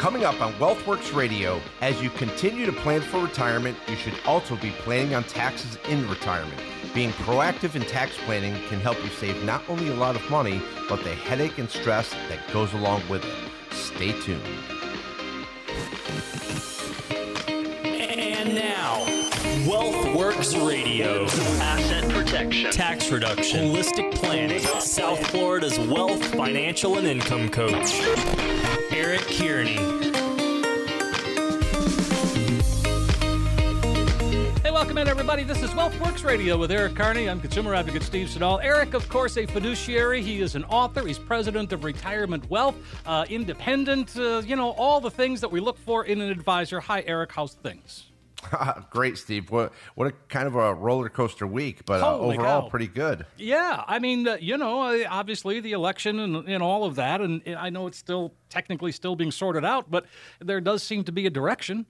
Coming up on WealthWorks Radio, as you continue to plan for retirement, you should also be planning on taxes in retirement. Being proactive in tax planning can help you save not only a lot of money, but the headache and stress that goes along with it. Stay tuned. And now, WealthWorks Radio. Asset protection. Tax reduction. Holistic planning. South Florida's wealth, financial, and income coach. Eric Kearney. Hey, welcome in, everybody. This is WealthWorks Radio with Eric Carney. I'm consumer advocate Steve Siddall. Eric, of course, a fiduciary. He is an author. He's president of Retirement Wealth, uh, independent, uh, you know, all the things that we look for in an advisor. Hi, Eric. How's things? Great, Steve. What what a kind of a roller coaster week, but uh, overall cow. pretty good. Yeah, I mean, uh, you know, obviously the election and, and all of that, and I know it's still technically still being sorted out, but there does seem to be a direction.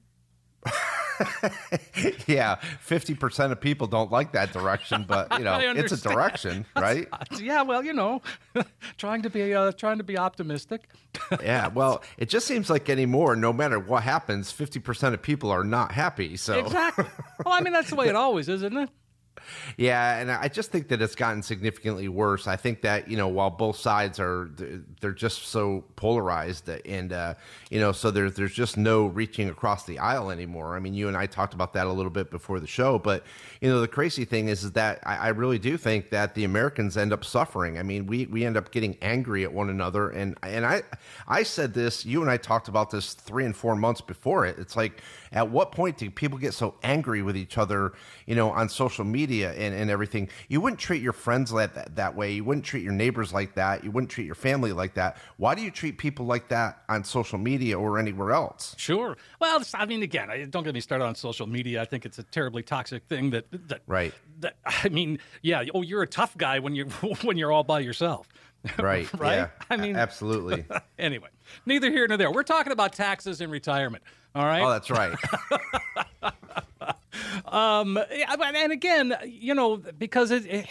yeah, fifty percent of people don't like that direction, but you know, it's a direction, right? Yeah, well, you know, trying to be uh, trying to be optimistic. yeah. Well, it just seems like anymore, no matter what happens, fifty percent of people are not happy. So Exactly. well, I mean, that's the way it always is, isn't it? Yeah, and I just think that it's gotten significantly worse. I think that you know while both sides are they're just so polarized, and uh, you know so there's there's just no reaching across the aisle anymore. I mean, you and I talked about that a little bit before the show, but you know the crazy thing is is that I, I really do think that the Americans end up suffering. I mean, we we end up getting angry at one another, and and I I said this. You and I talked about this three and four months before it. It's like at what point do people get so angry with each other? You know, on social media and, and everything. You wouldn't treat your friends like that, that way. You wouldn't treat your neighbors like that. You wouldn't treat your family like that. Why do you treat people like that on social media or anywhere else? Sure. Well, I mean, again, I- don't get me started on social media. I think it's a terribly toxic thing. That, that Right. That I mean, yeah. Oh, you're a tough guy when you when you're all by yourself. Right. right. Yeah, I mean, absolutely. anyway, neither here nor there. We're talking about taxes and retirement. All right. Oh, that's right. Um, and again, you know, because it, it,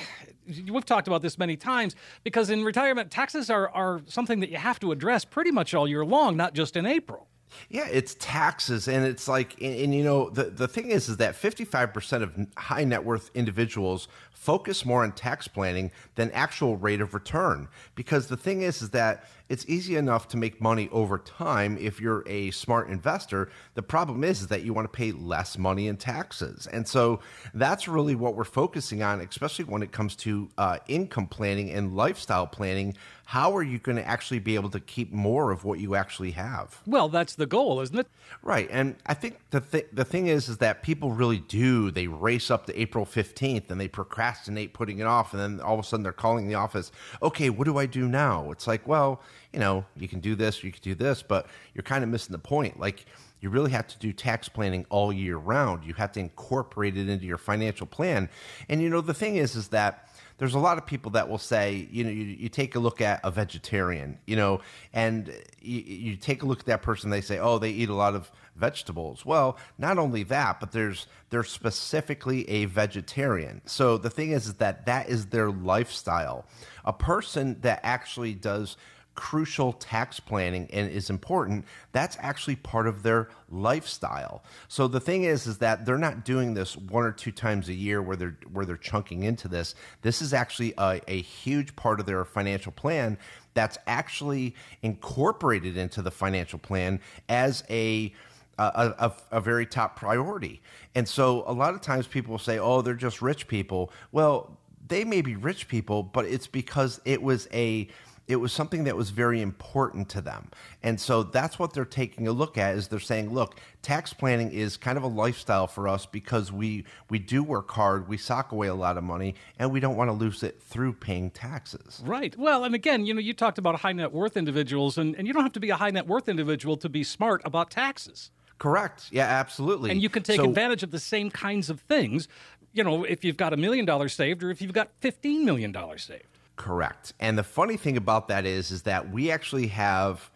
we've talked about this many times, because in retirement, taxes are, are something that you have to address pretty much all year long, not just in April. Yeah, it's taxes, and it's like, and, and, you know, the the thing is, is that fifty five percent of high net worth individuals focus more on tax planning than actual rate of return. Because the thing is, is that it's easy enough to make money over time if you're a smart investor. The problem is, is that you want to pay less money in taxes, and so that's really what we're focusing on, especially when it comes to uh, income planning and lifestyle planning. How are you going to actually be able to keep more of what you actually have? Well, that's the goal, isn't it? Right, and I think the th- the thing is, is that people really do. They race up to April fifteenth and they procrastinate putting it off, and then all of a sudden they're calling the office. Okay, what do I do now? It's like, well, you know, you can do this, you can do this, but you're kind of missing the point. Like, you really have to do tax planning all year round. You have to incorporate it into your financial plan. And you know, the thing is, is that there's a lot of people that will say, you know, you, you take a look at a vegetarian, you know, and you, you take a look at that person, they say, oh, they eat a lot of vegetables. Well, not only that, but there's they're specifically a vegetarian. So the thing is, is that that is their lifestyle. A person that actually does crucial tax planning and is important that's actually part of their lifestyle. So the thing is is that they're not doing this one or two times a year where they're where they're chunking into this. This is actually a, a huge part of their financial plan that's actually incorporated into the financial plan as a a, a, a very top priority. And so a lot of times people say oh they're just rich people. Well they may be rich people but it's because it was a it was something that was very important to them. And so that's what they're taking a look at is they're saying, look, tax planning is kind of a lifestyle for us because we we do work hard, we sock away a lot of money, and we don't want to lose it through paying taxes. Right. Well, and again, you know, you talked about high net worth individuals, and, and you don't have to be a high net worth individual to be smart about taxes. Correct. Yeah, absolutely. And you can take So- advantage of the same kinds of things, you know, if you've got a million dollars saved or if you've got $15 million saved. Correct. And the funny thing about that is, is that we actually have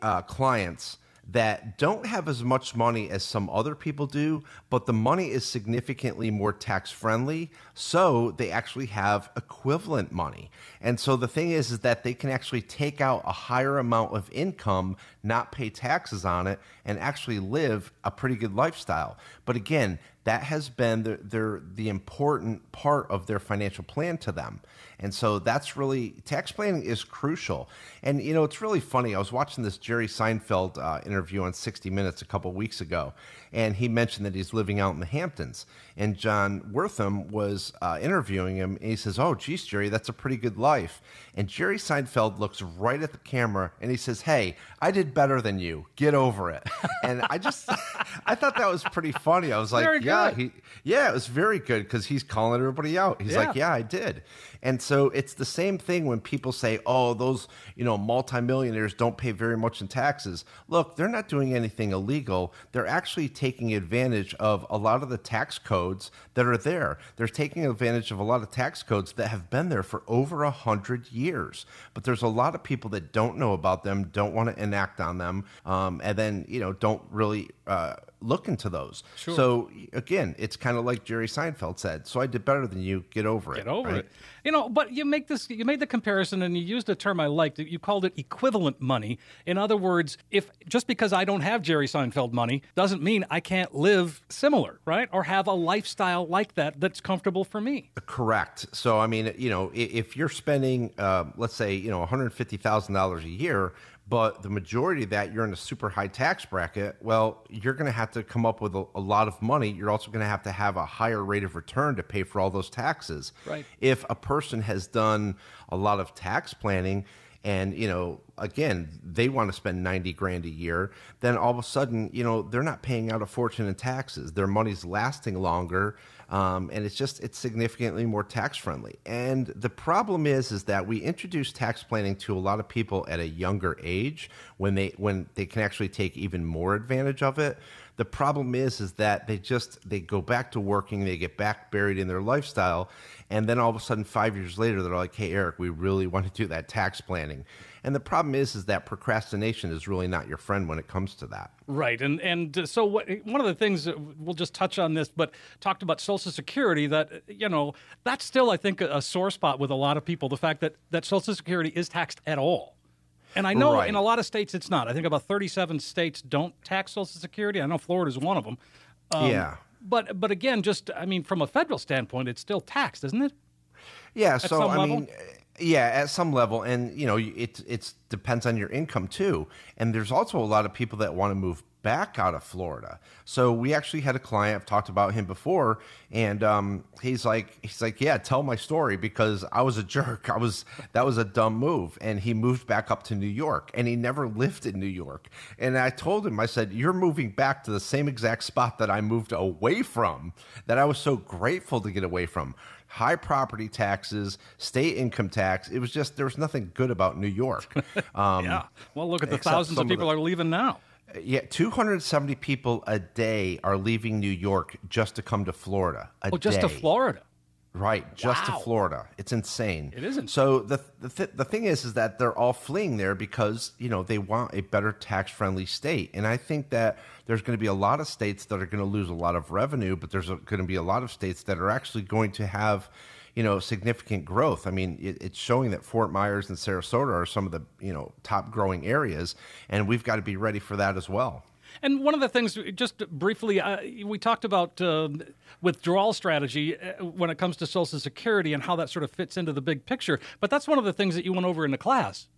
uh, clients that don't have as much money as some other people do, but the money is significantly more tax friendly. So they actually have equivalent money. And so the thing is, is that they can actually take out a higher amount of income, not pay taxes on it, and actually live a pretty good lifestyle. But again, that has been the, their, the important part of their financial plan to them. And so that's really, tax planning is crucial. And, you know, it's really funny. I was watching this Jerry Seinfeld uh, interview on 60 Minutes a couple weeks ago, and he mentioned that he's living out in the Hamptons. And Jon Wertheim was uh, interviewing him, and he says, Oh, geez, Jerry, that's a pretty good life. And Jerry Seinfeld looks right at the camera and he says, Hey, I did better than you. Get over it. and I just, I thought that was pretty funny. I was like, Yeah, he, yeah, it was very good because he's calling everybody out. He's like, Yeah. Yeah, I did. And so it's the same thing when people say, "Oh, those you know multimillionaires don't pay very much in taxes." Look, they're not doing anything illegal. They're actually taking advantage of a lot of the tax codes that are there. They're taking advantage of a lot of tax codes that have been there for over a hundred years. But there's a lot of people that don't know about them, don't want to enact on them, um, and then you know don't really. Uh, look into those. So again, it's kind of like Jerry Seinfeld said. So I did better than you. Get over it. Get over right? it. You know, but you make this you made the comparison and you used a term I liked. You called it equivalent money. In other words, if just because I don't have Jerry Seinfeld money doesn't mean I can't live similar, right? Or have a lifestyle like that that's comfortable for me. Correct. So I mean, you know, if you're spending, uh, let's say, you know, one hundred fifty thousand dollars a year, but the majority of that you're in a super high tax bracket, well, you're going to have to come up with a, a lot of money. You're also going to have to have a higher rate of return to pay for all those taxes. Right. If a person has done a lot of tax planning and you know again they want to spend 90 grand a year then all of a sudden you know they're not paying out a fortune in taxes their money's lasting longer um, and it's just it's significantly more tax friendly and the problem is is that we introduce tax planning to a lot of people at a younger age when they when they can actually take even more advantage of it. The problem is is that they just they go back to working they get back buried in their lifestyle and then all of a sudden five years later they're like hey eric we really want to do that tax planning and the problem is is that procrastination is really not your friend when it comes to that Right, and and uh, so what, one of the things we'll just touch on this, but talked about Social Security. That you know that's still I think a, sore spot with a lot of people. The fact that that Social Security is taxed at all, and I know Right. in a lot of states it's not. I think about thirty-seven states don't tax Social Security. I know Florida's one of them. Um, yeah But but again, just I mean, from a federal standpoint, it's still taxed, isn't it? Yeah, so I level? mean, yeah, at some level, and you know, it it depends on your income too. And there's also a lot of people that want to move back out of Florida. So we actually had a client. I've talked about him before, and um, he's like, he's like, yeah, tell my story because I was a jerk. I was that was a dumb move, and he moved back up to New York, and he never lived in New York. And I told him, I said, you're moving back to the same exact spot that I moved away from, that I was so grateful to get away from high property taxes, state income tax. It was just there was nothing good about New York. Um, Yeah. Well, look at the thousands of people the- are leaving now. Yeah, 270 people a day are leaving New York just to come to Florida. A Oh, just to. Florida. Right, just Wow. to Florida. It's insane. It is insane. So the the, th- the thing is, is that they're all fleeing there because you know they want a better tax friendly state, and I think that there's going to be a lot of states that are going to lose a lot of revenue, but there's going to be a lot of states that are actually going to have you know significant growth. I mean, it, it's showing that Fort Myers and Sarasota are some of the you know top growing areas, and we've got to be ready for that as well. And one of the things, just briefly, uh, we talked about uh, withdrawal strategy uh, when it comes to Social Security and how that sort of fits into the big picture. But that's one of the things that you went over in the class.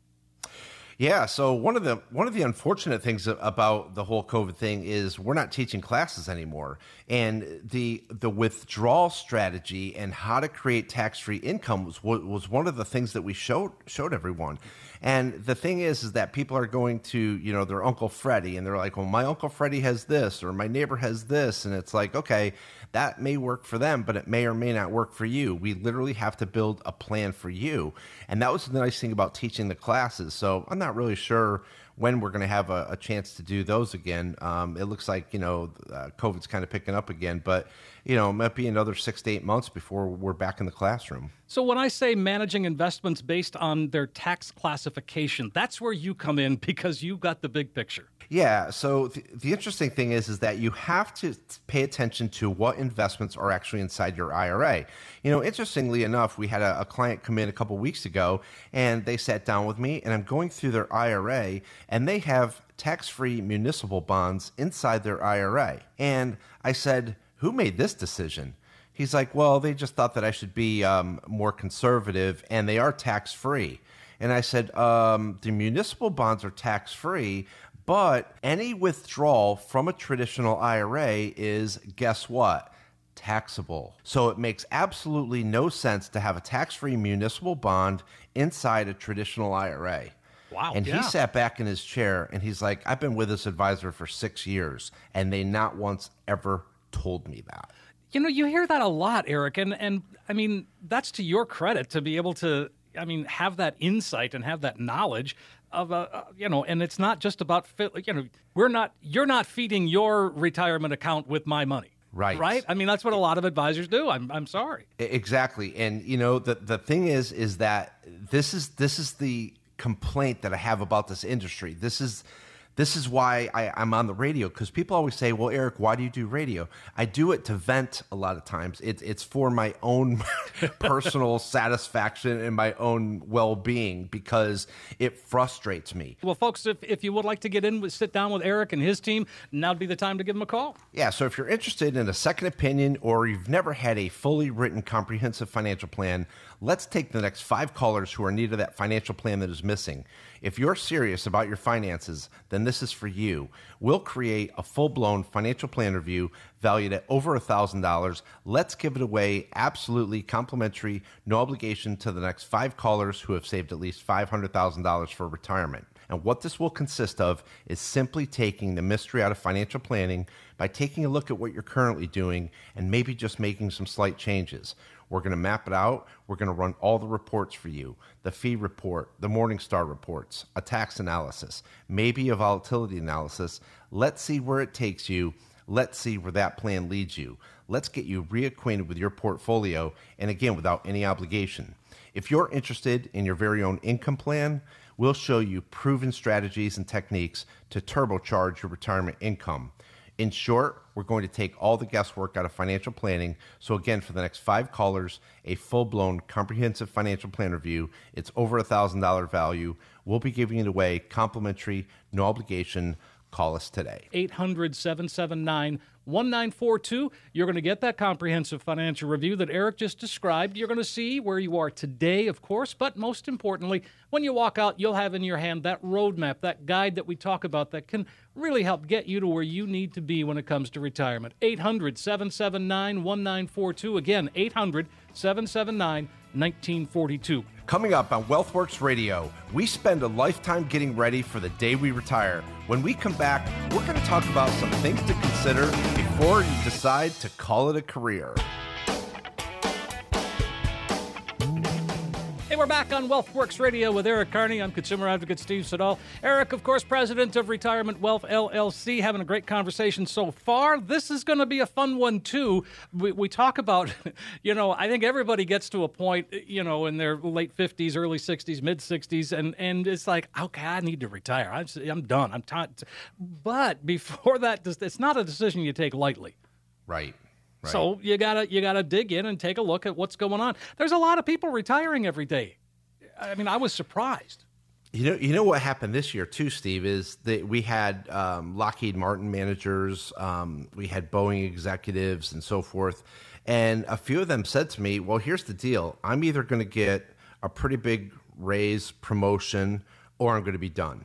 Yeah. So one of the one of the unfortunate things about the whole COVID thing is we're not teaching classes anymore, and the the withdrawal strategy and how to create tax free income was was one of the things that we showed showed everyone. And the thing is, is that people are going to you know their uncle Freddie, and they're like, well, my uncle Freddie has this, or my neighbor has this, and it's like, okay, that may work for them, but it may or may not work for you. We literally have to build a plan for you. And that was the nice thing about teaching the classes. So I'm not really sure when we're going to have a, a chance to do those again. Um, it looks like, you know, uh, COVID's kind of picking up again, but, you know, it might be another six to eight months before we're back in the classroom. So when I say managing investments based on their tax classification, that's where you come in because you've got the big picture. Yeah. So the, the interesting thing is, is that you have to pay attention to what investments are actually inside your IRA. You know, interestingly enough, we had a, a client come in a couple weeks ago, and they sat down with me, and I'm going through their IRA, and they have tax-free municipal bonds inside their IRA, and I said, "Who made this decision?" He's like, "Well, they just thought that I should be um, more conservative, and they are tax-free." And I said, um, the municipal bonds are tax free, but any withdrawal from a traditional IRA is, guess what? Taxable. So it makes absolutely no sense to have a tax free municipal bond inside a traditional IRA. Wow. And yeah. he sat back in his chair and he's like, I've been with this advisor for six years, and they not once ever told me that. You know, you hear that a lot, Eric, and and I mean that's to your credit to be able to, I mean, have that insight and have that knowledge of a, uh, you know, and it's not just about fit, you know, we're not you're not feeding your retirement account with my money. Right. Right? I mean, that's what a lot of advisors do. I'm I'm sorry. Exactly. And you know, the the thing is is that this is this is the complaint that I have about this industry. This is this is why I, am on the radio because people always say, "Well, Eric, why do you do radio?" I do it to vent a lot of times. It, it's for my own personal satisfaction and my own well-being because it frustrates me. Well, folks, if, if you would like to get in, with, sit down with Eric and his team, now'd be the time to give them a call. Yeah. So if you're interested in a second opinion or you've never had a fully written comprehensive financial plan, let's take the next five callers who are in need of that financial plan that is missing. If you're serious about your finances, then this is for you. We'll create a full blown financial plan review valued at over $1,000. Let's give it away absolutely complimentary, no obligation to the next five callers who have saved at least $500,000 for retirement. And what this will consist of is simply taking the mystery out of financial planning by taking a look at what you're currently doing and maybe just making some slight changes. We're going to map it out. We're going to run all the reports for you the fee report, the Morningstar reports, a tax analysis, maybe a volatility analysis. Let's see where it takes you. Let's see where that plan leads you. Let's get you reacquainted with your portfolio, and again, without any obligation. If you're interested in your very own income plan, we'll show you proven strategies and techniques to turbocharge your retirement income. In short, we're going to take all the guesswork out of financial planning. So, again, for the next five callers, a full blown comprehensive financial plan review. It's over a $1,000 value. We'll be giving it away complimentary, no obligation. Call us today. 800 779 1942. You're going to get that comprehensive financial review that Eric just described. You're going to see where you are today, of course, but most importantly, when you walk out, you'll have in your hand that roadmap, that guide that we talk about that can really help get you to where you need to be when it comes to retirement. 800 779 1942. Again, 800 779 1942. Coming up on WealthWorks Radio, we spend a lifetime getting ready for the day we retire. When we come back, we're going to talk about some things to consider before you decide to call it a career. We're back on WealthWorks Radio with Eric Carney. I'm consumer advocate Steve Siddall. Eric, of course, president of Retirement Wealth LLC, having a great conversation so far. This is going to be a fun one, too. We, we talk about, you know, I think everybody gets to a point, you know, in their late 50s, early 60s, mid 60s, and, and it's like, okay, I need to retire. I'm, I'm done. I'm tired. But before that, it's not a decision you take lightly. Right. Right. So you gotta you gotta dig in and take a look at what's going on. There's a lot of people retiring every day. I mean, I was surprised. You know, you know what happened this year too, Steve, is that we had um, Lockheed Martin managers, um, we had Boeing executives, and so forth, and a few of them said to me, "Well, here's the deal: I'm either going to get a pretty big raise, promotion, or I'm going to be done."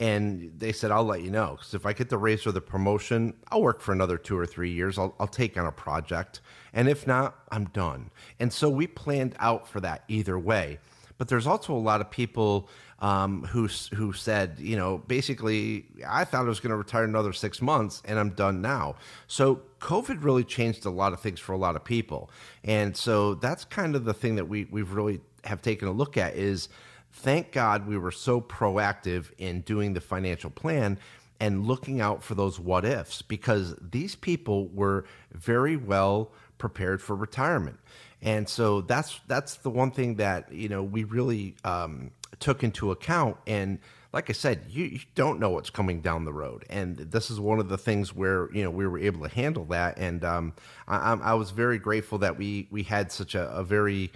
And they said, I'll let you know. Because if I get the raise or the promotion, I'll work for another two or three years. I'll, I'll take on a project. And if not, I'm done. And so we planned out for that either way. But there's also a lot of people um, who, who said, you know, basically, I thought I was going to retire another six months and I'm done now. So COVID really changed a lot of things for a lot of people. And so that's kind of the thing that we, we've really have taken a look at is, thank God we were so proactive in doing the financial plan and looking out for those what ifs because these people were very well prepared for retirement. And so that's that's the one thing that you know we really um, took into account. And like I said, you, you, don't know what's coming down the road, and this is one of the things where you know we were able to handle that. And um, I, I, was very grateful that we we had such a, a very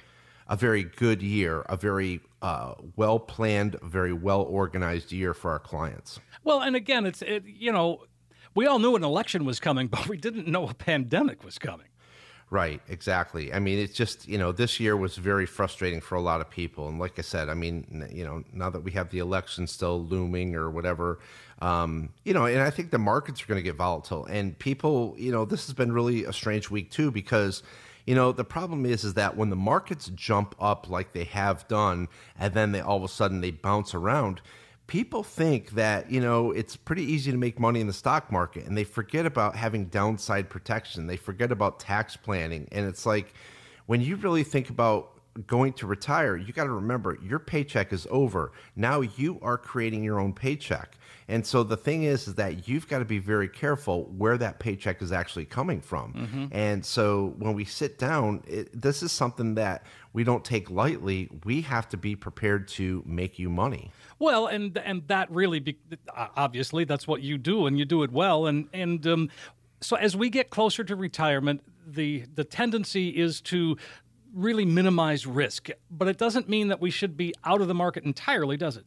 a very good year, a very uh, well planned, very well organized year for our clients. Well, and again, it's it, you know we all knew an election was coming, but we didn't know a pandemic was coming. Right, exactly. I mean, it's just, you know, this year was very frustrating for a lot of people. And like I said, I mean, you know, now that we have the election still looming or whatever, um, you know, and I think the markets are going to get volatile. And people, you know, this has been really a strange week too because, you know, the problem is is that when the markets jump up like they have done and then they all of a sudden they bounce around, people think that you know it's pretty easy to make money in the stock market and they forget about having downside protection. They forget about tax planning. And it's like when you really think about going to retire you got to remember your paycheck is over now you are creating your own paycheck and so the thing is, is that you've got to be very careful where that paycheck is actually coming from. Mm-hmm. And so when we sit down, it, this is something that we don't take lightly. We have to be prepared to make you money. Well, and and that really, be, obviously, that's what you do, and you do it well. And and um, so as we get closer to retirement, the the tendency is to really minimize risk, but it doesn't mean that we should be out of the market entirely, does it?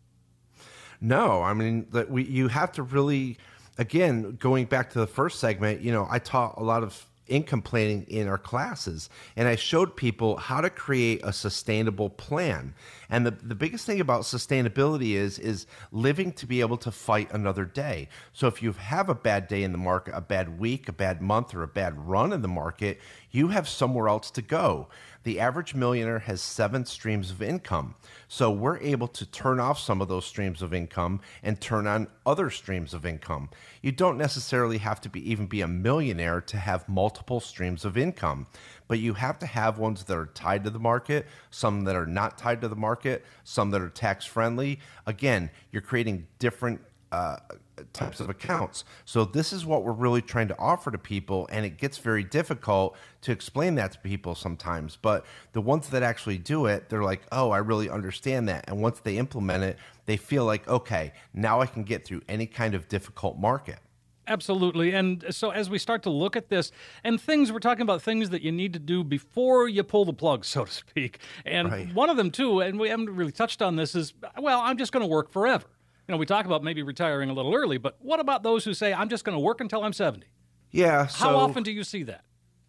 No, I mean that we you have to really again going back to the first segment, you know, I taught a lot of income planning in our classes and I showed people how to create a sustainable plan. And the, the biggest thing about sustainability is is living to be able to fight another day. So if you have a bad day in the market, a bad week, a bad month, or a bad run in the market, you have somewhere else to go. The average millionaire has seven streams of income. So we're able to turn off some of those streams of income and turn on other streams of income. You don't necessarily have to be even be a millionaire to have multiple streams of income, but you have to have ones that are tied to the market, some that are not tied to the market, some that are tax friendly. Again, you're creating different uh, types of accounts. So this is what we're really trying to offer to people, and it gets very difficult to explain that to people sometimes. But the ones that actually do it, they're like, "Oh, I really understand that." And once they implement it, they feel like, "Okay, now I can get through any kind of difficult market." Absolutely. And so as we start to look at this and things, we're talking about things that you need to do before you pull the plug, so to speak. And right. one of them, too, and we haven't really touched on this, is well, I'm just going to work forever you know, we talk about maybe retiring a little early, but what about those who say, I'm just going to work until I'm 70? Yeah. So How often do you see that?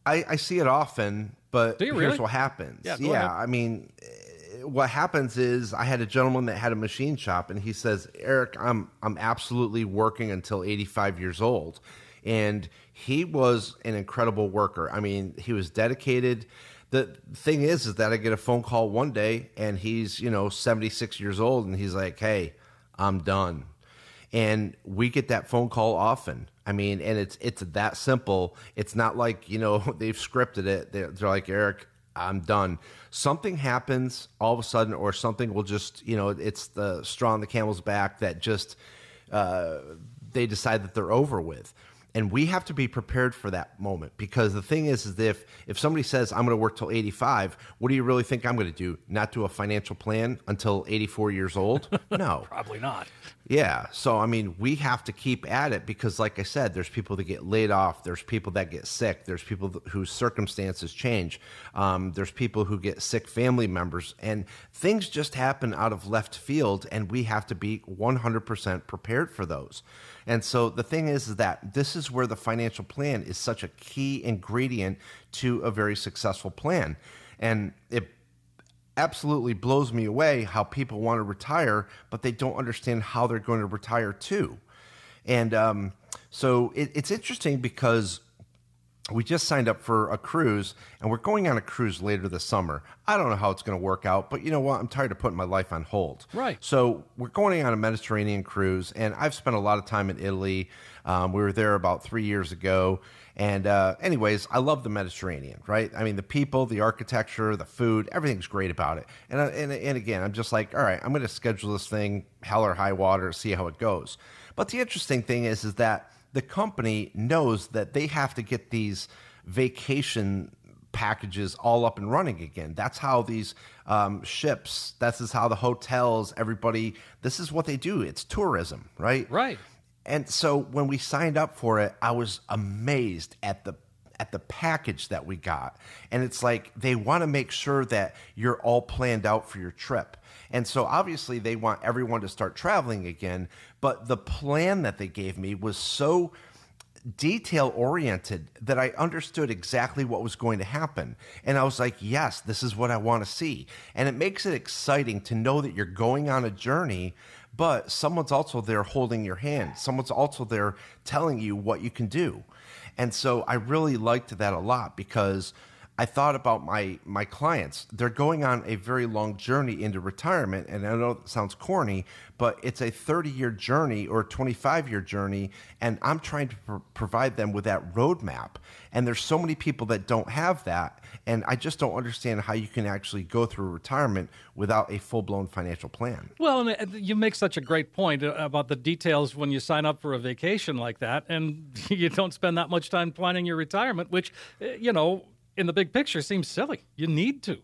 I, I see it often, but here's what happens. Yeah, yeah I mean, eh, what happens is I had a gentleman that had a machine shop, and he says, Eric, I'm, I'm absolutely working until 85 years old. And he was an incredible worker. I mean, he was dedicated the thing is is that I get a phone call one day and he's, you know, 76 years old and he's like, "Hey, I'm done. And we get that phone call often. I mean, and it's it's that simple. It's not like you know they've scripted it. They're, they're like Eric, I'm done. Something happens all of a sudden, or something will just you know it's the straw on the camel's back that just uh, they decide that they're over with and we have to be prepared for that moment because the thing is, is if if somebody says I'm going to work till 85, what do you really think I'm going to do? Not do a financial plan until 84 years old? No, probably not. Yeah, so I mean, we have to keep at it because, like I said, there's people that get laid off, there's people that get sick, there's people whose circumstances change, um, there's people who get sick family members, and things just happen out of left field, and we have to be 100% prepared for those. And so the thing is, that this is where the financial plan is such a key ingredient to a very successful plan. And it absolutely blows me away how people want to retire, but they don't understand how they're going to retire too. And um, so it, it's interesting because we just signed up for a cruise and we're going on a cruise later this summer. I don't know how it's going to work out, but you know what? I'm tired of putting my life on hold. Right. So we're going on a Mediterranean cruise, and I've spent a lot of time in Italy. Um, we were there about three years ago. And, uh, anyways, I love the Mediterranean, right? I mean, the people, the architecture, the food, everything's great about it. And, uh, and, and again, I'm just like, all right, I'm going to schedule this thing, hell or high water, see how it goes. But the interesting thing is, is that the company knows that they have to get these vacation packages all up and running again. That's how these um, ships, this is how the hotels, everybody, this is what they do. It's tourism, right? Right. And so when we signed up for it, I was amazed at the at the package that we got. And it's like they want to make sure that you're all planned out for your trip. And so obviously they want everyone to start traveling again, but the plan that they gave me was so detail oriented that I understood exactly what was going to happen. And I was like, yes, this is what I want to see. And it makes it exciting to know that you're going on a journey, but someone's also there holding your hand. Someone's also there telling you what you can do. And so I really liked that a lot because I thought about my my clients. They're going on a very long journey into retirement, and I know it sounds corny, but it's a 30 year journey or 25 year journey, and I'm trying to pr- provide them with that roadmap. And there's so many people that don't have that, and I just don't understand how you can actually go through retirement without a full blown financial plan. Well, and you make such a great point uh, about the details when you sign up for a vacation like that, and you don't spend that much time planning your retirement, which, uh, you know, in the big picture seems silly. You need to.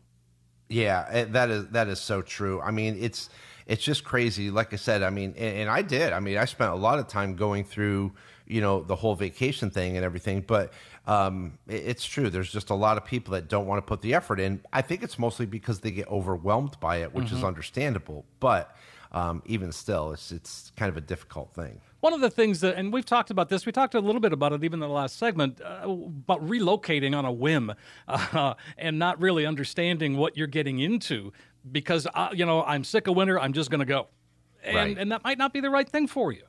Yeah, eh, that is that is so true. I mean, it's it's just crazy. Like I said, I mean, and, and, I did. I mean, I spent a lot of time going through, you know, the whole vacation thing and everything. But um, it, it's true. There's just a lot of people that don't want to put the effort in. I think it's mostly because they get overwhelmed by it, which mm-hmm. is understandable. But um, even still, it's it's kind of a difficult thing. One of the things that, and we've talked about this, we talked a little bit about it even in the last segment, uh, about relocating on a whim uh, and not really understanding what you're getting into because, uh, you know, I'm sick of winter, I'm just going to go. And, right. and that might not be the right thing for you.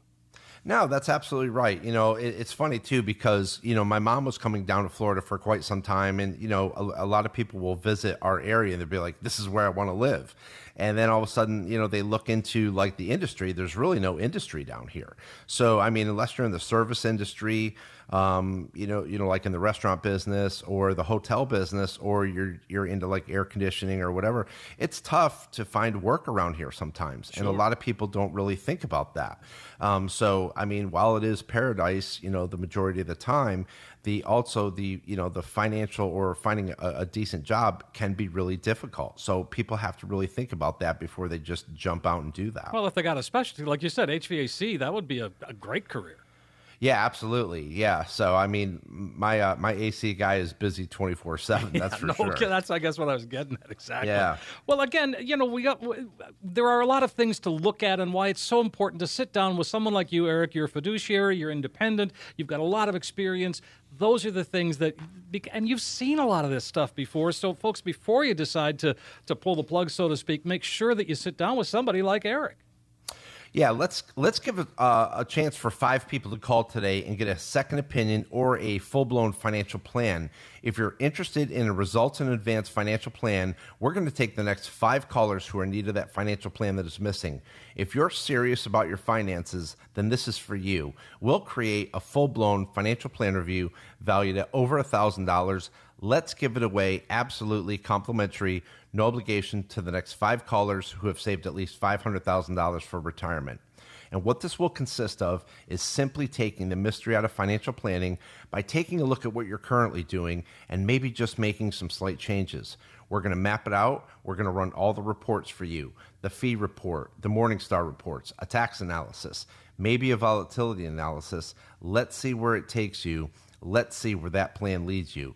No, that's absolutely right. You know, it, it's funny too because you know my mom was coming down to Florida for quite some time, and you know a, a lot of people will visit our area and they'll be like, "This is where I want to live," and then all of a sudden, you know, they look into like the industry. There's really no industry down here. So I mean, unless you're in the service industry, um, you know, you know, like in the restaurant business or the hotel business, or you're you're into like air conditioning or whatever, it's tough to find work around here sometimes, sure. and a lot of people don't really think about that. Um, so, I mean, while it is paradise, you know, the majority of the time, the also the you know the financial or finding a, a, decent job can be really difficult. So people have to really think about that before they just jump out and do that. Well, if they got a specialty, like you said, HVAC, that would be a, a great career. Yeah, absolutely. Yeah. So I mean, my uh, my AC guy is busy twenty four seven. That's for no, sure. That's I guess what I was getting at exactly. Yeah. Well, again, you know, we got there are a lot of things to look at, and why it's so important to sit down with someone like you, Eric. You're a fiduciary. You're independent. You've got a lot of experience. Those are the things that, and you've seen a lot of this stuff before. So, folks, before you decide to to pull the plug, so to speak, make sure that you sit down with somebody like Eric. Yeah, let's let's give a, a chance for five people to call today and get a second opinion or a full blown financial plan. If you're interested in a results in advance financial plan, we're going to take the next five callers who are in need of that financial plan that is missing. If you're serious about your finances, then this is for you. We'll create a full blown financial plan review valued at over a thousand dollars. Let's give it away absolutely complimentary no obligation to the next five callers who have saved at least $500,000 for retirement. And what this will consist of is simply taking the mystery out of financial planning by taking a look at what you're currently doing and maybe just making some slight changes. We're going to map it out. We're going to run all the reports for you the fee report, the Morningstar reports, a tax analysis, maybe a volatility analysis. Let's see where it takes you. Let's see where that plan leads you.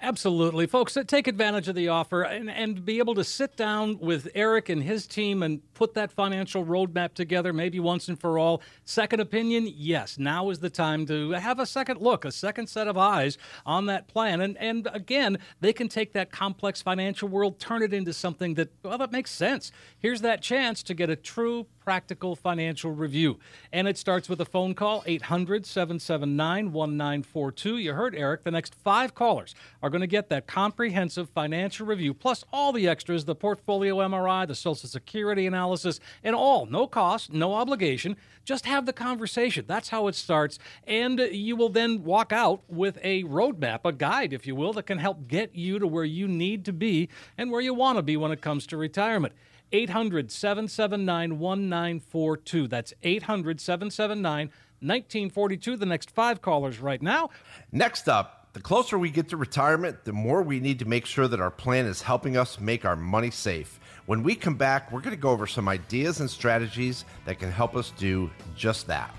Absolutely. Folks, uh, take advantage of the offer and, and be able to sit down with Eric and his team and put that financial roadmap together, maybe once and for all. Second opinion, yes, now is the time to have a second look, a second set of eyes on that plan. And, and again, they can take that complex financial world, turn it into something that, well, that makes sense. Here's that chance to get a true practical financial review. And it starts with a phone call, 800 779 1942. You heard Eric. The next five callers are going to get that comprehensive financial review, plus all the extras the portfolio MRI, the Social Security analysis, and all. No cost, no obligation. Just have the conversation. That's how it starts. And you will then walk out with a roadmap, a guide, if you will, that can help get you to where you need to be and where you want to be when it comes to retirement. 800 779 1942. That's 800 779 1942. The next five callers right now. Next up, the closer we get to retirement, the more we need to make sure that our plan is helping us make our money safe. When we come back, we're going to go over some ideas and strategies that can help us do just that.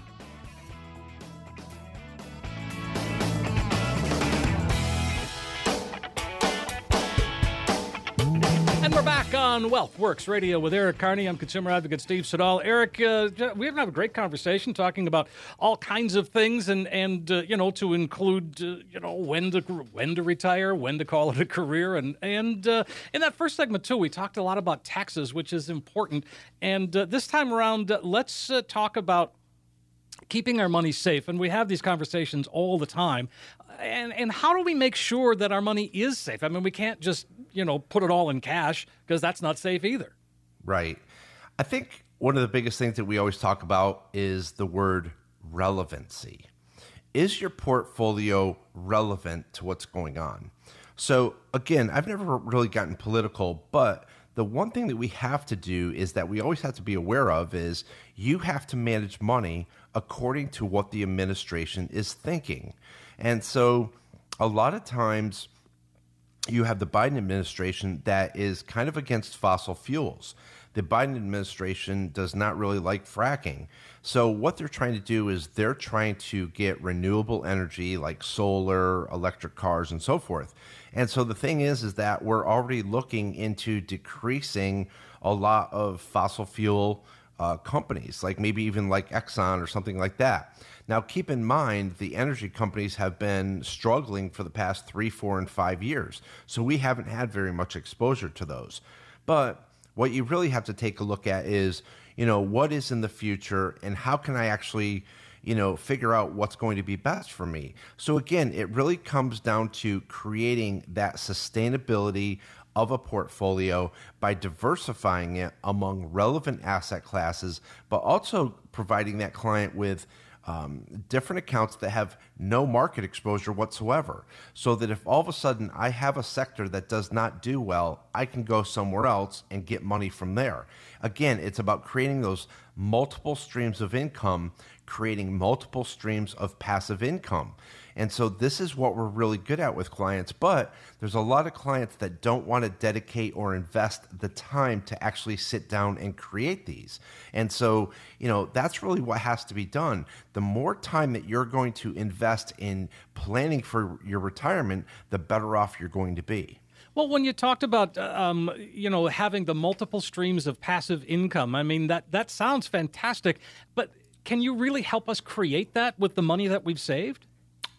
We're back on Wealth Works Radio with Eric Carney. I'm consumer advocate Steve Siddall. Eric, uh, we have a great conversation talking about all kinds of things, and and uh, you know to include uh, you know when to when to retire, when to call it a career, and and uh, in that first segment too, we talked a lot about taxes, which is important. And uh, this time around, uh, let's talk about keeping our money safe. And we have these conversations all the time. And, and how do we make sure that our money is safe? I mean, we can't just, you know, put it all in cash because that's not safe either. Right. I think one of the biggest things that we always talk about is the word relevancy. Is your portfolio relevant to what's going on? So, again, I've never really gotten political, but the one thing that we have to do is that we always have to be aware of is you have to manage money according to what the administration is thinking. And so a lot of times you have the Biden administration that is kind of against fossil fuels. The Biden administration does not really like fracking. So, what they're trying to do is they're trying to get renewable energy like solar, electric cars, and so forth. And so, the thing is, is that we're already looking into decreasing a lot of fossil fuel uh, companies, like maybe even like Exxon or something like that. Now, keep in mind, the energy companies have been struggling for the past three, four, and five years. So we haven't had very much exposure to those. But what you really have to take a look at is, you know, what is in the future and how can I actually, you know, figure out what's going to be best for me. So again, it really comes down to creating that sustainability of a portfolio by diversifying it among relevant asset classes, but also providing that client with um, different accounts that have no market exposure whatsoever. So that if all of a sudden I have a sector that does not do well, I can go somewhere else and get money from there. Again, it's about creating those multiple streams of income, creating multiple streams of passive income. And so this is what we're really good at with clients. But there's a lot of clients that don't want to dedicate or invest the time to actually sit down and create these. And so, you know, that's really what has to be done. The more time that you're going to invest in planning for your retirement, the better off you're going to be. Well, when you talked about um, you know having the multiple streams of passive income, I mean that that sounds fantastic. But can you really help us create that with the money that we've saved?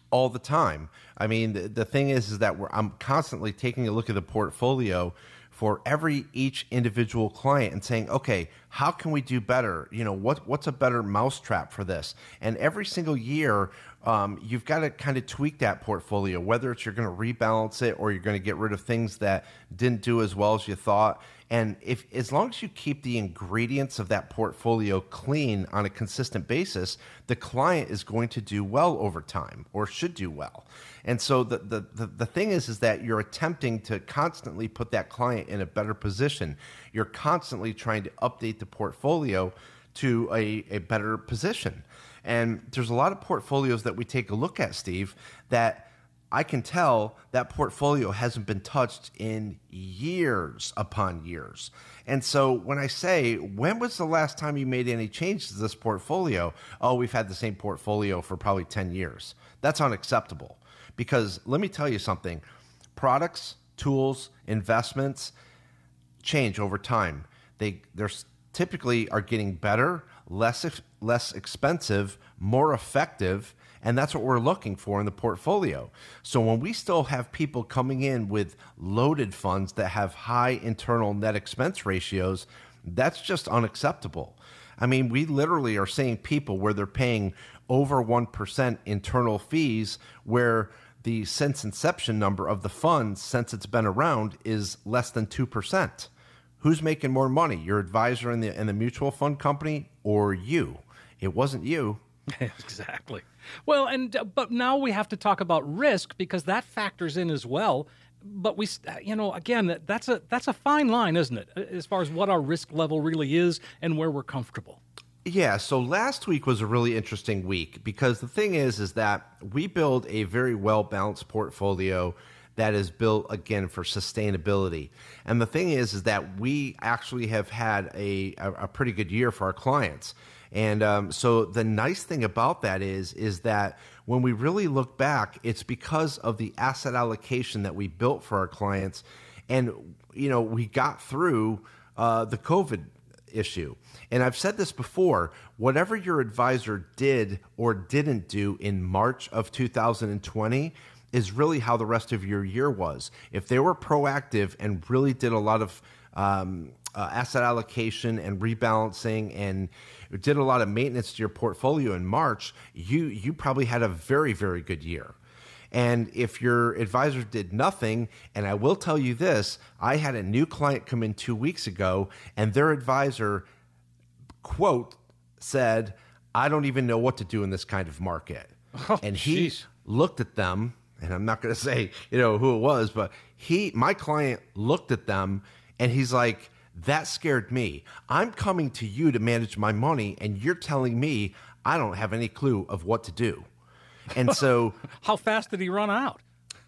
all the time. I mean, the, the thing is, is that I'm constantly taking a look at the portfolio for every each individual client and saying, okay, how can we do better? You know, what what's a better mousetrap for this? And every single year, um, you've got to kind of tweak that portfolio, whether it's you're going to rebalance it or you're going to get rid of things that didn't do as well as you thought. And if as long as you keep the ingredients of that portfolio clean on a consistent basis, the client is going to do well over time or should do well. And so the, the, the, the thing is is that you're attempting to constantly put that client in a better position. You're constantly trying to update the portfolio to a, a better position. And there's a lot of portfolios that we take a look at, Steve, that I can tell that portfolio hasn't been touched in years upon years. And so when I say, when was the last time you made any changes to this portfolio? Oh, we've had the same portfolio for probably 10 years. That's unacceptable. Because let me tell you something products, tools, investments change over time. They, they're typically are getting better, less less expensive, more effective, and that's what we're looking for in the portfolio. So when we still have people coming in with loaded funds that have high internal net expense ratios, that's just unacceptable. I mean, we literally are seeing people where they're paying over 1% internal fees where the since inception number of the fund since it's been around is less than 2%. Who's making more money, your advisor in the in the mutual fund company or you? It wasn't you. exactly. Well, and uh, but now we have to talk about risk because that factors in as well. But we, uh, you know, again, that's a that's a fine line, isn't it, as far as what our risk level really is and where we're comfortable. Yeah, so last week was a really interesting week because the thing is is that we build a very well balanced portfolio that is built again for sustainability. And the thing is is that we actually have had a a, pretty good year for our clients. And um, so the nice thing about that is is that when we really look back, it's because of the asset allocation that we built for our clients, and you know we got through uh, the COVID issue. And I've said this before whatever your advisor did or didn't do in March of 2020 is really how the rest of your year was. If they were proactive and really did a lot of um, uh, asset allocation and rebalancing and did a lot of maintenance to your portfolio in March, you you probably had a very very good year. And if your advisor did nothing, and I will tell you this, I had a new client come in two weeks ago, and their advisor, quote, said, I don't even know what to do in this kind of market. Oh, and he geez. looked at them, and I'm not going to say, you know, who it was, but he, my client looked at them, and he's like, that scared me. I'm coming to you to manage my money, and you're telling me I don't have any clue of what to do. And so How fast did he run out?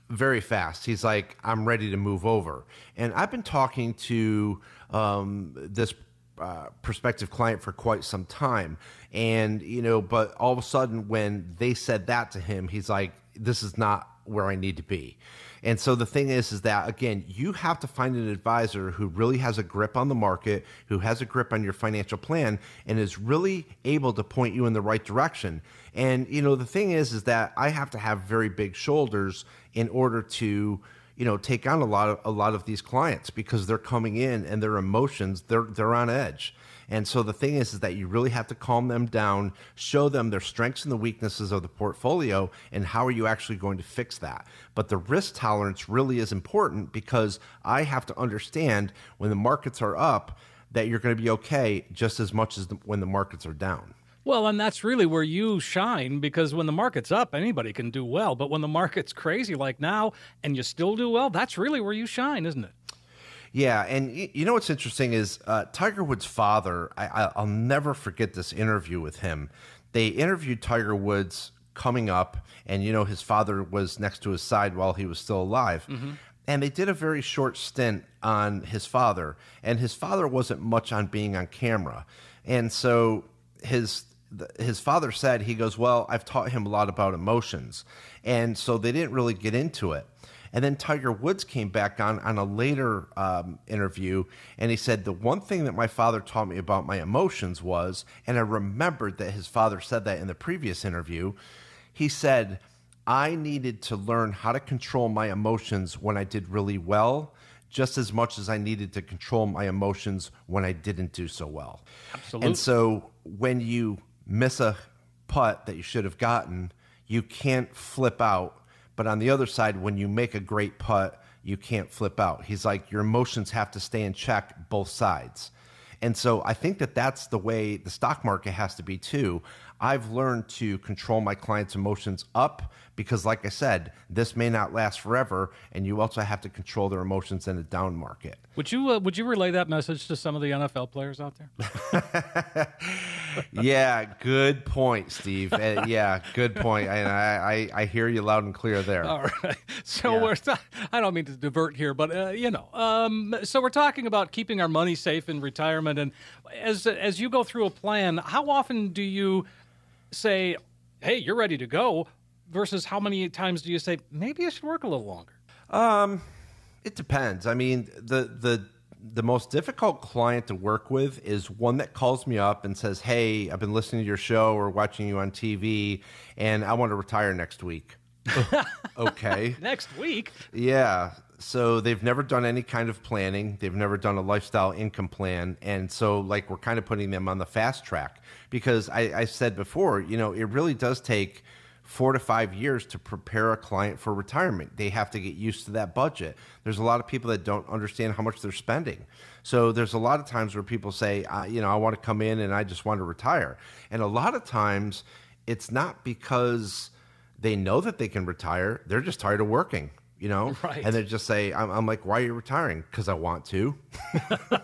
very fast. He's like, I'm ready to move over. And I've been talking to um, this uh, prospective client for quite some time. And, you know, but all of a sudden, when they said that to him, he's like, this is not where I need to be. And so the thing is, is that again, you have to find an advisor who really has a grip on the market, who has a grip on your financial plan, and is really able to point you in the right direction. And you know, the thing is, is that I have to have very big shoulders in order to you know take on a lot of a lot of these clients because they're coming in and their emotions they're they're on edge and so the thing is is that you really have to calm them down show them their strengths and the weaknesses of the portfolio and how are you actually going to fix that but the risk tolerance really is important because i have to understand when the markets are up that you're going to be okay just as much as the, when the markets are down Well, and that's really where you shine because when the market's up, anybody can do well. But when the market's crazy like now and you still do well, that's really where you shine, isn't it? Yeah, and you know what's interesting is uh, Tiger Woods' father. I, I, I'll never forget this interview with him. They interviewed Tiger Woods coming up, and you know his father was next to his side while he was still alive. And they did a very short stint on his father, and his father wasn't much on being on camera, and so his his father said he goes, "Well, I've taught him a lot about emotions," and so they didn't really get into it. And then Tiger Woods came back on on a later um, interview, and he said the one thing that my father taught me about my emotions was, and I remembered that his father said that in the previous interview. He said, "I needed to learn how to control my emotions when I did really well." Just as much as I needed to control my emotions when I didn't do so well. Absolutely. And so when you miss a putt that you should have gotten, you can't flip out. But on the other side, when you make a great putt, you can't flip out. He's like, your emotions have to stay in check both sides. And so I think that that's the way the stock market has to be too. I've learned to control my clients' emotions up because, like I said, this may not last forever, and you also have to control their emotions in a down market. Would you uh, would you relay that message to some of the NFL players out there? yeah, good point, Steve. Uh, yeah, good point. And I, I, I hear you loud and clear there. All right. So Yeah. we're I don't mean to divert here, but uh, you know, um, so we're talking about keeping our money safe in retirement, and as as you go through a plan, how often do you say, "Hey, you're ready to go," versus how many times do you say, "Maybe I should work a little longer"? Um, it depends. I mean, the the the most difficult client to work with is one that calls me up and says, "Hey, I've been listening to your show or watching you on TV, and I want to retire next week." okay. Next week, Yeah. So they've never done any kind of planning. They've never done a lifestyle income plan. And so, like, we're kind of putting them on the fast track because I, I said before, you know, it really does take four to five years to prepare a client for retirement. They have to get used to that budget. There's a lot of people that don't understand how much they're spending. So there's a lot of times where people say, you know, I want to come in and I just want to retire. And a lot of times it's not because they know that they can retire, they're just tired of working. You know, Right. and they just say, I'm, I'm like, why are you retiring? Because I want to.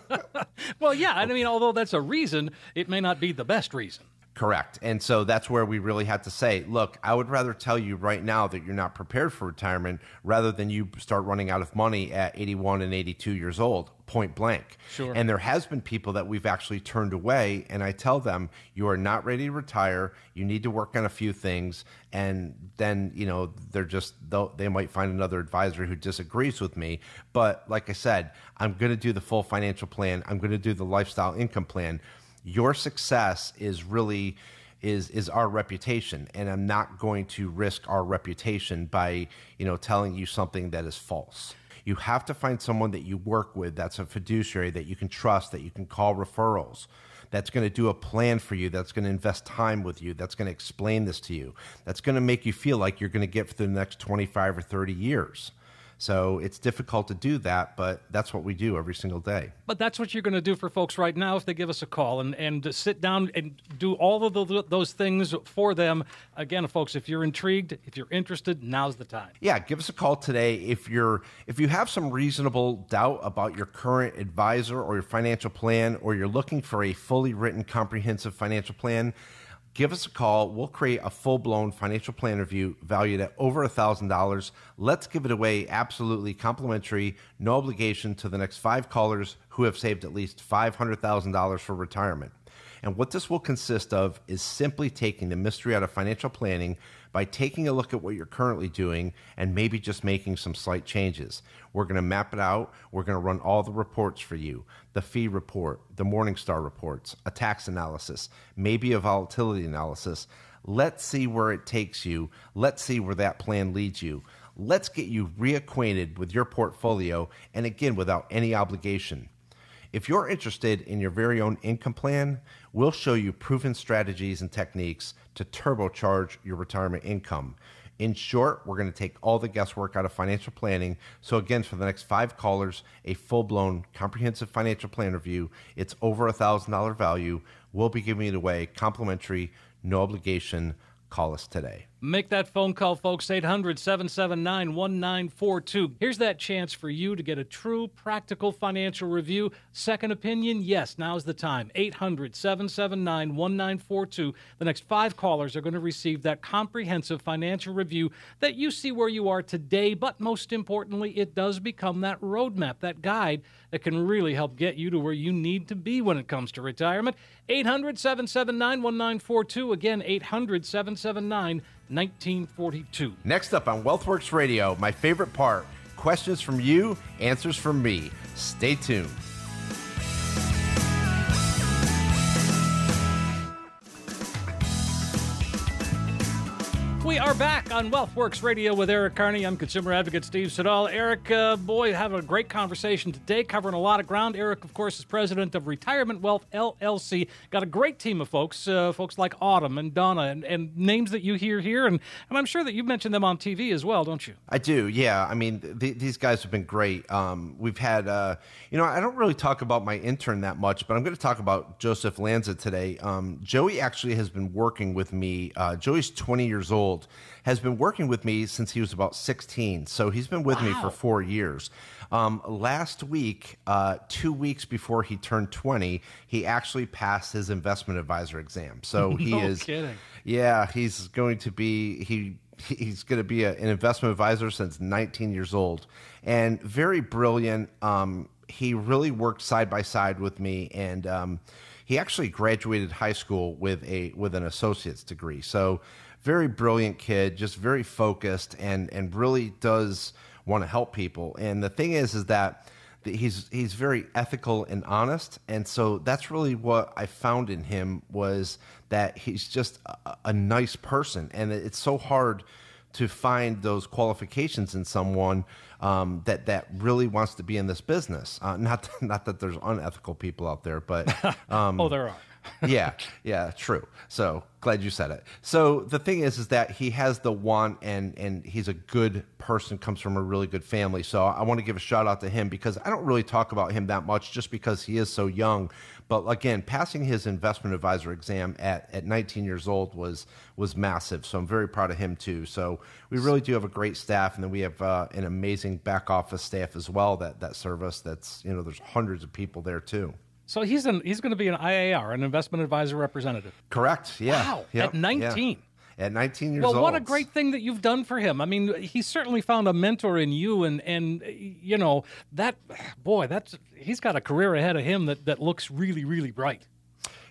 Well, yeah. I mean, although that's a reason, it may not be the best reason. Correct. And so that's where we really had to say, look, I would rather tell you right now that you're not prepared for retirement rather than you start running out of money at 81 and 82 years old, point blank. Sure. And there has been people that we've actually turned away and I tell them, you are not ready to retire. You need to work on a few things and then, you know, they're just they might find another advisor who disagrees with me, but like I said, I'm going to do the full financial plan. I'm going to do the lifestyle income plan your success is really is is our reputation. And i'm not going to risk our reputation by you know telling you something that is false. You have to find someone that you work with that's a fiduciary that you can trust that you can call referrals that's going to do a plan for you that's going to invest time with you that's going to explain this to you that's going to make you feel like you're going to get for the next 25 or 30 years so it's difficult to do that but that's what we do every single day But that's what you're going to do for folks right now if they give us a call and, and sit down and do all of the, those things for them. Again, folks, if you're intrigued, if you're interested, now's the time. yeah give us a call today if you're if you have some reasonable doubt about your current advisor or your financial plan or you're looking for a fully written comprehensive financial plan give us a call. We'll create a full-blown financial plan review valued at over a thousand dollars. Let's give it away absolutely complimentary no obligation to the next five callers who have saved at least $500000 for retirement. And what this will consist of is simply taking the mystery out of financial planning by taking a look at what you're currently doing and maybe just making some slight changes. We're going to map it out. We're going to run all the reports for you the fee report, the Morningstar reports, a tax analysis, maybe a volatility analysis. Let's see where it takes you. Let's see where that plan leads you. Let's get you reacquainted with your portfolio and again without any obligation. If you're interested in your very own income plan, we'll show you proven strategies and techniques to turbocharge your retirement income. In short, we're going to take all the guesswork out of financial planning. So, again, for the next five callers, a full blown comprehensive financial plan review. It's over a $1,000 value. We'll be giving it away complimentary, no obligation. Call us today. Make that phone call, folks, 800 779 1942. Here's that chance for you to get a true practical financial review. Second opinion, yes, now's the time. 800 779 1942. The next five callers are going to receive that comprehensive financial review that you see where you are today, but most importantly, it does become that roadmap, that guide that can really help get you to where you need to be when it comes to retirement. 800 779 1942. Again, 800 779 1942. Next up on WealthWorks Radio, my favorite part questions from you, answers from me. Stay tuned. We are back on WealthWorks Radio with Eric Kearney. I'm consumer advocate Steve Siddall. Eric, uh, boy, have a great conversation today, covering a lot of ground. Eric, of course, is president of Retirement Wealth LLC. Got a great team of folks, uh, folks like Autumn and Donna, and, and names that you hear here, and, and I'm sure that you've mentioned them on TV as well, don't you? I do, yeah. I mean, th- these guys have been great. Um, we've had, uh, you know, I don't really talk about my intern that much, but I'm going to talk about Joseph Lanza today. Um, Joey actually has been working with me. Uh, Joey's 20 years old, has been working with me since he was about 16. So he's been with me for four years. Um, last week, uh, two weeks before he turned 20, he actually passed his investment advisor exam. So he No is. kidding. Yeah, he's going to be he he's going to be a, an investment advisor since 19 years old, and very brilliant. Um, he really worked side by side with me, and um, he actually graduated high school with a with an associate's degree. So very brilliant kid, just very focused, and and really does want to help people. And the thing is, is that he's he's very ethical and honest and so that's really what i found in him was that he's just a, a nice person and it's so hard to find those qualifications in someone um, that that really wants to be in this business. Uh, not not that there's unethical people out there, but um, oh, there are. yeah, yeah, true. So glad you said it. So the thing is, is that he has the want, and and he's a good person, comes from a really good family. So I want to give a shout out to him because I don't really talk about him that much, just because he is so young. But again, passing his investment advisor exam at, at 19 years old was was massive. So I'm very proud of him too. So we really do have a great staff, and then we have uh, an amazing back office staff as well that that serve us. That's you know there's hundreds of people there too. So he's an he's going to be an IAR, an investment advisor representative. Correct. Yeah. Wow. Yep. At 19. Yeah. At 19 years well, old. what a great thing that you've done for him. I mean, he certainly found a mentor in you, and and you know that boy, that's he's got a career ahead of him that that looks really really bright.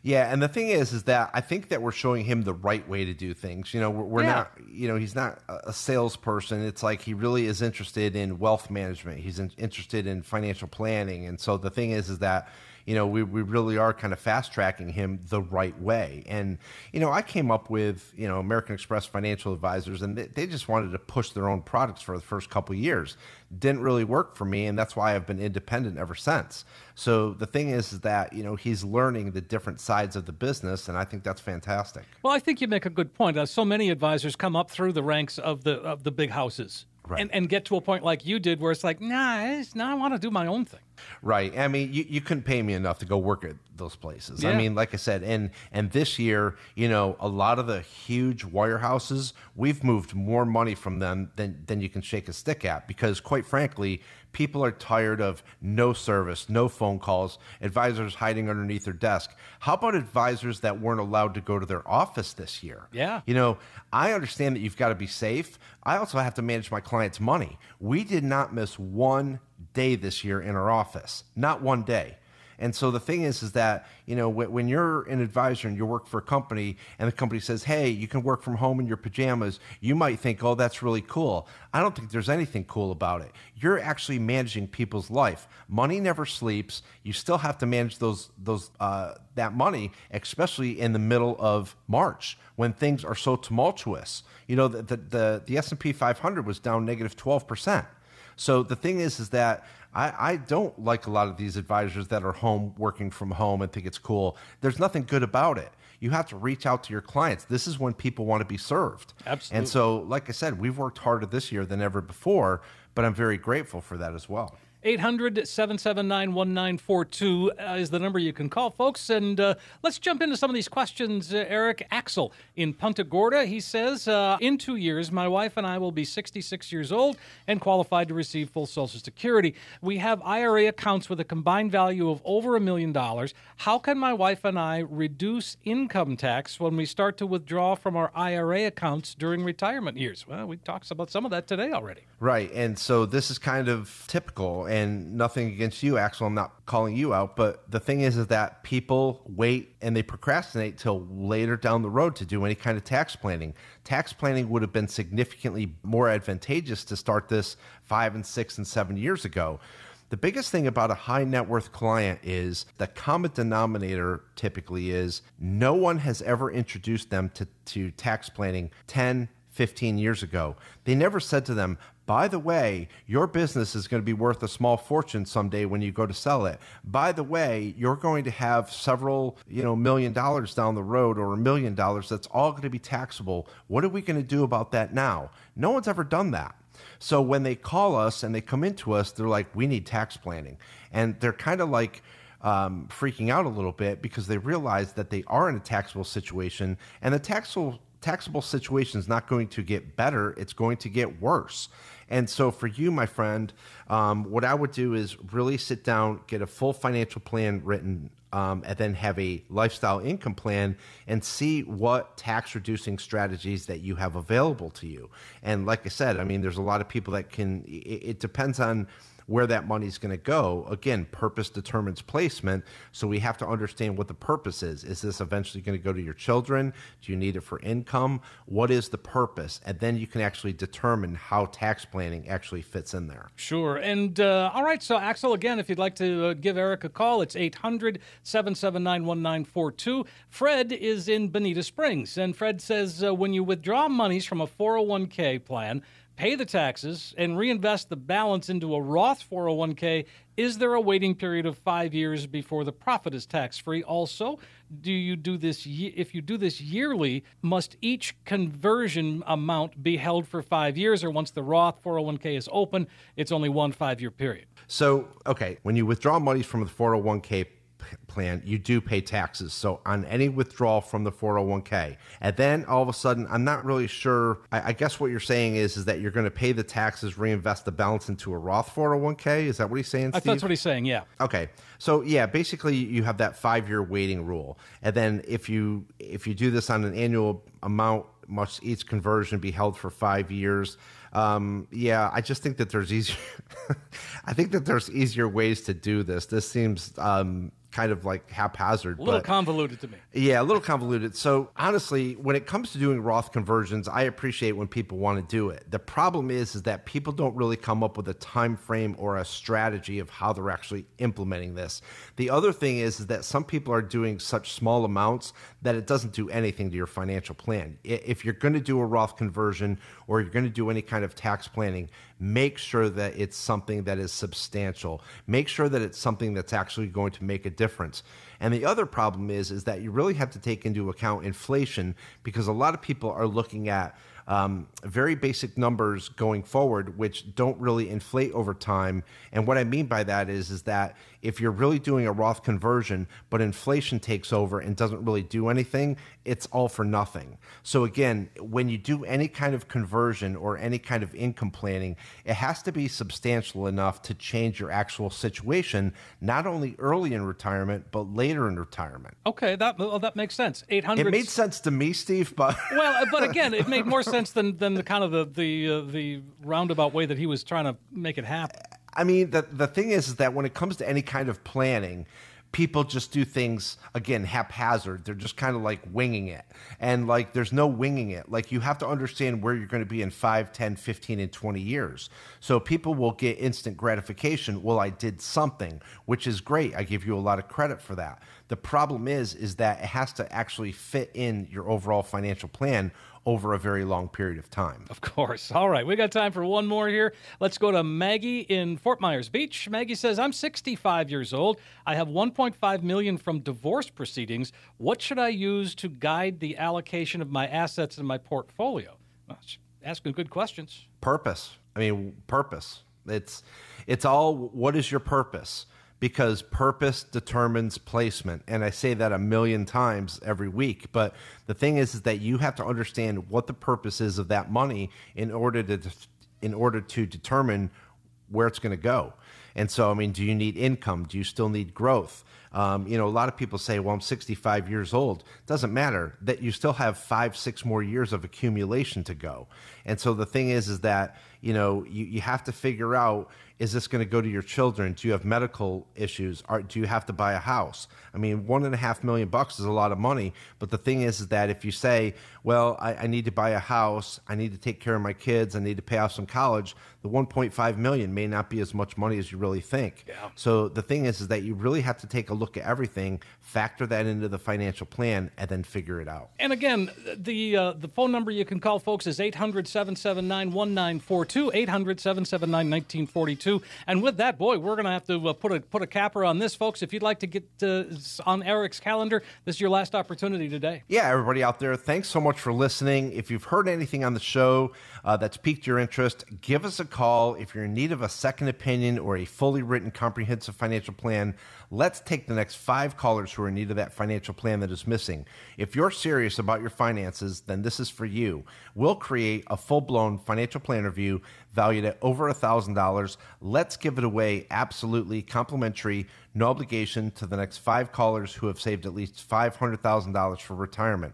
Yeah, and the thing is, is that I think that we're showing him the right way to do things. You know, we're, we're Yeah. not, you know, he's not a a salesperson. It's like he really is interested in wealth management. He's in, interested in financial planning, and so the thing is, is that you know we, we really are kind of fast tracking him the right way. And you know, I came up with you know American Express Financial Advisors, and they, they just wanted to push their own products for the first couple of years. Didn't really work for me, and that's why I've been independent ever since. So the thing is, is that you know he's learning the different sides of the business, and I think that's fantastic. Well, I think you make a good point. Uh, so many advisors come up through the ranks of the of the big houses. Right. And, and get to a point like you did where it's like, nah, it's, nah I want to do my own thing. Right. I mean, you, you couldn't pay me enough to go work at those places. I mean, like I said, and and this year, you know, a lot of the huge wirehouses, we've moved more money from them than than you can shake a stick at because, quite frankly, people are tired of no service, no phone calls, advisors hiding underneath their desk. How about advisors that weren't allowed to go to their office this year? Yeah. You know, I understand that you've got to be safe. I also have to manage my clients' money. We did not miss one day this year in our office, not one day. And so the thing is, is that you know when, you're an advisor and you work for a company, and the company says, "Hey, you can work from home in your pajamas," you might think, "Oh, that's really cool." I don't think there's anything cool about it. You're actually managing people's life. Money never sleeps. You still have to manage those those uh, that money, especially in the middle of March when things are so tumultuous. You know, the the the, the S and P 500 was down negative 12 percent. So the thing is, is that I, I don't like a lot of these advisors that are home working from home and think it's cool. There's nothing good about it. You have to reach out to your clients. This is when people want to be served. Absolutely. And so, like I said, we've worked harder this year than ever before, but I'm very grateful for that as well. 800 779 1942 uh, is the number you can call, folks. And uh, let's jump into some of these questions. Uh, Eric Axel in Punta Gorda, he says, uh, In two years, my wife and I will be 66 years old and qualified to receive full Social Security. We have IRA accounts with a combined value of over a million dollars. How can my wife and I reduce income tax when we start to withdraw from our IRA accounts during retirement years? Well, we talked about some of that today already. Right. And so this is kind of typical and nothing against you, Axel. I'm not calling you out. But the thing is, is that people wait and they procrastinate till later down the road to do any kind of tax planning. Tax planning would have been significantly more advantageous to start this five and six and seven years ago. The biggest thing about a high net worth client is the common denominator typically is no one has ever introduced them to, to tax planning 10, 15 years ago. They never said to them, by the way, your business is going to be worth a small fortune someday when you go to sell it. By the way, you're going to have several, you know, million dollars down the road or a million dollars that's all going to be taxable. What are we going to do about that now? No one's ever done that. So when they call us and they come into us, they're like, we need tax planning. And they're kind of like, um, freaking out a little bit because they realize that they are in a taxable situation and the taxable taxable situation is not going to get better it's going to get worse. And so for you my friend um, what i would do is really sit down get a full financial plan written um, and then have a lifestyle income plan and see what tax reducing strategies that you have available to you. And like i said i mean there's a lot of people that can it, it depends on where that money's going to go. Again, purpose determines placement. So we have to understand what the purpose is. Is this eventually going to go to your children? Do you need it for income? What is the purpose? And then you can actually determine how tax planning actually fits in there. Sure. And uh, all right, so Axel, again, if you'd like to uh, give Eric a call, it's 800 779 1942. Fred is in Bonita Springs, and Fred says uh, when you withdraw monies from a 401k plan, pay the taxes, and reinvest the balance into a Roth 401k, is there a waiting period of five years before the profit is tax free? Also, do you do this? If you do this yearly, must each conversion amount be held for five years, or once the Roth 401k is open, it's only one five year period? So, okay, when you withdraw monies from the 401k p- plan, you do pay taxes. So, on any withdrawal from the 401k, and then all of a sudden, I'm not really sure. I, I guess what you're saying is, is that you're going to pay the taxes, reinvest the balance into a Roth 401k. Is that what he's saying? I Steve? thought that's what he's saying. Yeah. Okay. So yeah, basically you have that five year waiting rule. And then if you if you do this on an annual amount, must each conversion be held for five years. Um, yeah, I just think that there's easier I think that there's easier ways to do this. This seems um kind of like haphazard. A little but- convoluted to me. yeah, a little convoluted. So honestly, when it comes to doing Roth conversions, I appreciate when people want to do it. The problem is, is that people don't really come up with a time frame or a strategy of how they're actually implementing this. The other thing is, is that some people are doing such small amounts that it doesn't do anything to your financial plan. If you're going to do a Roth conversion or you're going to do any kind of tax planning, make sure that it's something that is substantial. Make sure that it's something that's actually going to make a difference. And the other problem is is that you really have to take into account inflation because a lot of people are looking at um, very basic numbers going forward, which don't really inflate over time. And what I mean by that is, is that if you're really doing a Roth conversion, but inflation takes over and doesn't really do anything, it's all for nothing. So again, when you do any kind of conversion or any kind of income planning, it has to be substantial enough to change your actual situation, not only early in retirement, but later in retirement. Okay, that well, that makes sense. 800. It made sense to me, Steve, but well, uh, but again, it made more sense than than the kind of the the uh, the roundabout way that he was trying to make it happen. I mean, the the thing is, is that when it comes to any kind of planning, people just do things again haphazard. They're just kind of like winging it, and like there's no winging it. Like you have to understand where you're going to be in 5, 10, 15, and 20 years. So people will get instant gratification. Well, I did something, which is great. I give you a lot of credit for that. The problem is, is that it has to actually fit in your overall financial plan over a very long period of time. Of course. All right, we got time for one more here. Let's go to Maggie in Fort Myers Beach. Maggie says, "I'm 65 years old. I have 1.5 million from divorce proceedings. What should I use to guide the allocation of my assets in my portfolio?" Well, asking good questions. purpose i mean purpose it's it's all what is your purpose because purpose determines placement and i say that a million times every week but the thing is is that you have to understand what the purpose is of that money in order to in order to determine where it's going to go and so i mean do you need income do you still need growth um, you know, a lot of people say, well, I'm 65 years old. Doesn't matter that you still have five, six more years of accumulation to go. And so the thing is, is that, you know, you, you have to figure out, is this going to go to your children? Do you have medical issues? Or do you have to buy a house? I mean, one and a half million bucks is a lot of money. But the thing is, is that if you say, well, I, I need to buy a house, I need to take care of my kids, I need to pay off some college, the 1.5 million may not be as much money as you really think. Yeah. So the thing is, is that you really have to take a look at everything, factor that into the financial plan, and then figure it out. And again, the uh, the phone number you can call folks is 800 779 1942, 800-779-1942, 800-779-1942. And with that, boy, we're going to have to uh, put a put a capper on this, folks. If you'd like to get uh, on Eric's calendar, this is your last opportunity today. Yeah, everybody out there, thanks so much for listening. If you've heard anything on the show uh, that's piqued your interest, give us a call. If you're in need of a second opinion or a fully written comprehensive financial plan, let's take the next five callers who are in need of that financial plan that is missing. If you're serious about your finances, then this is for you. We'll create a full blown financial plan review valued at over $1,000. Let's give it away absolutely complimentary, no obligation to the next five callers who have saved at least $500,000 for retirement.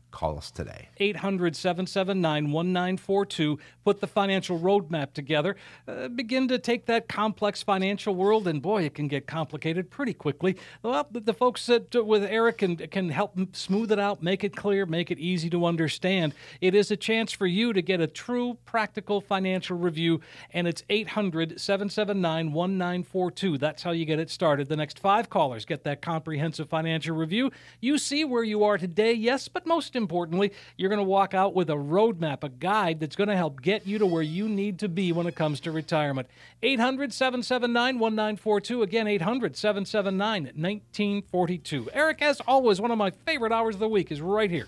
Call us today. 800 779 1942. Put the financial roadmap together. Uh, begin to take that complex financial world, and boy, it can get complicated pretty quickly. Well, the, folks that uh, with Eric can, can help smooth it out, make it clear, make it easy to understand. It is a chance for you to get a true practical financial review, and it's 800 779 1942. That's how you get it started. The next five callers get that comprehensive financial review. You see where you are today, yes, but most importantly, you're going to walk out with a roadmap, a guide that's going to help get you to where you need to be when it comes to retirement. 800 779 1942. Again, 800 779 1942. Eric, as always, one of my favorite hours of the week is right here.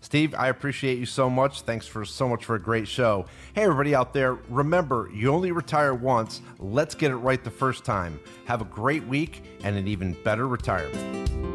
Steve, I appreciate you so much. Thanks for so much for a great show. Hey, everybody out there, remember, you only retire once. Let's get it right the first time. Have a great week and an even better retirement.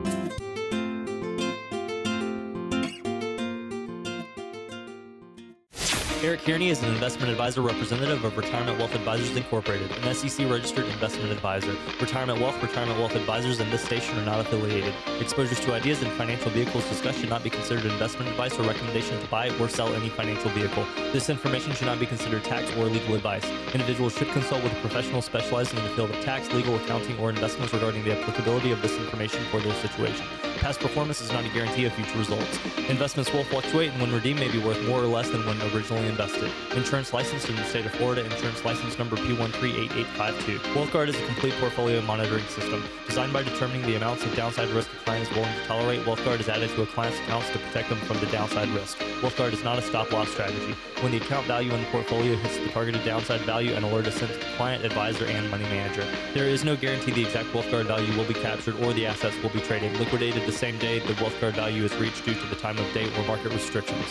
Eric Kearney is an investment advisor representative of Retirement Wealth Advisors Incorporated, an SEC registered investment advisor. Retirement Wealth, Retirement Wealth Advisors, and this station are not affiliated. Exposures to ideas and financial vehicles discussed should not be considered investment advice or recommendation to buy or sell any financial vehicle. This information should not be considered tax or legal advice. Individuals should consult with a professional specializing in the field of tax, legal, accounting, or investments regarding the applicability of this information for their situation. Past performance is not a guarantee of future results. Investments will fluctuate and when redeemed may be worth more or less than when originally invested. Insurance licensed in the state of Florida, insurance license number P138852. WealthGuard is a complete portfolio monitoring system. Designed by determining the amounts of downside risk a client is willing to tolerate, WealthGuard is added to a client's accounts to protect them from the downside risk. WealthGuard is not a stop-loss strategy. When the account value in the portfolio hits the targeted downside value, an alert is sent to the client, advisor, and money manager. There is no guarantee the exact WealthGuard value will be captured or the assets will be traded, liquidated the same day the WealthGuard value is reached due to the time of day or market restrictions.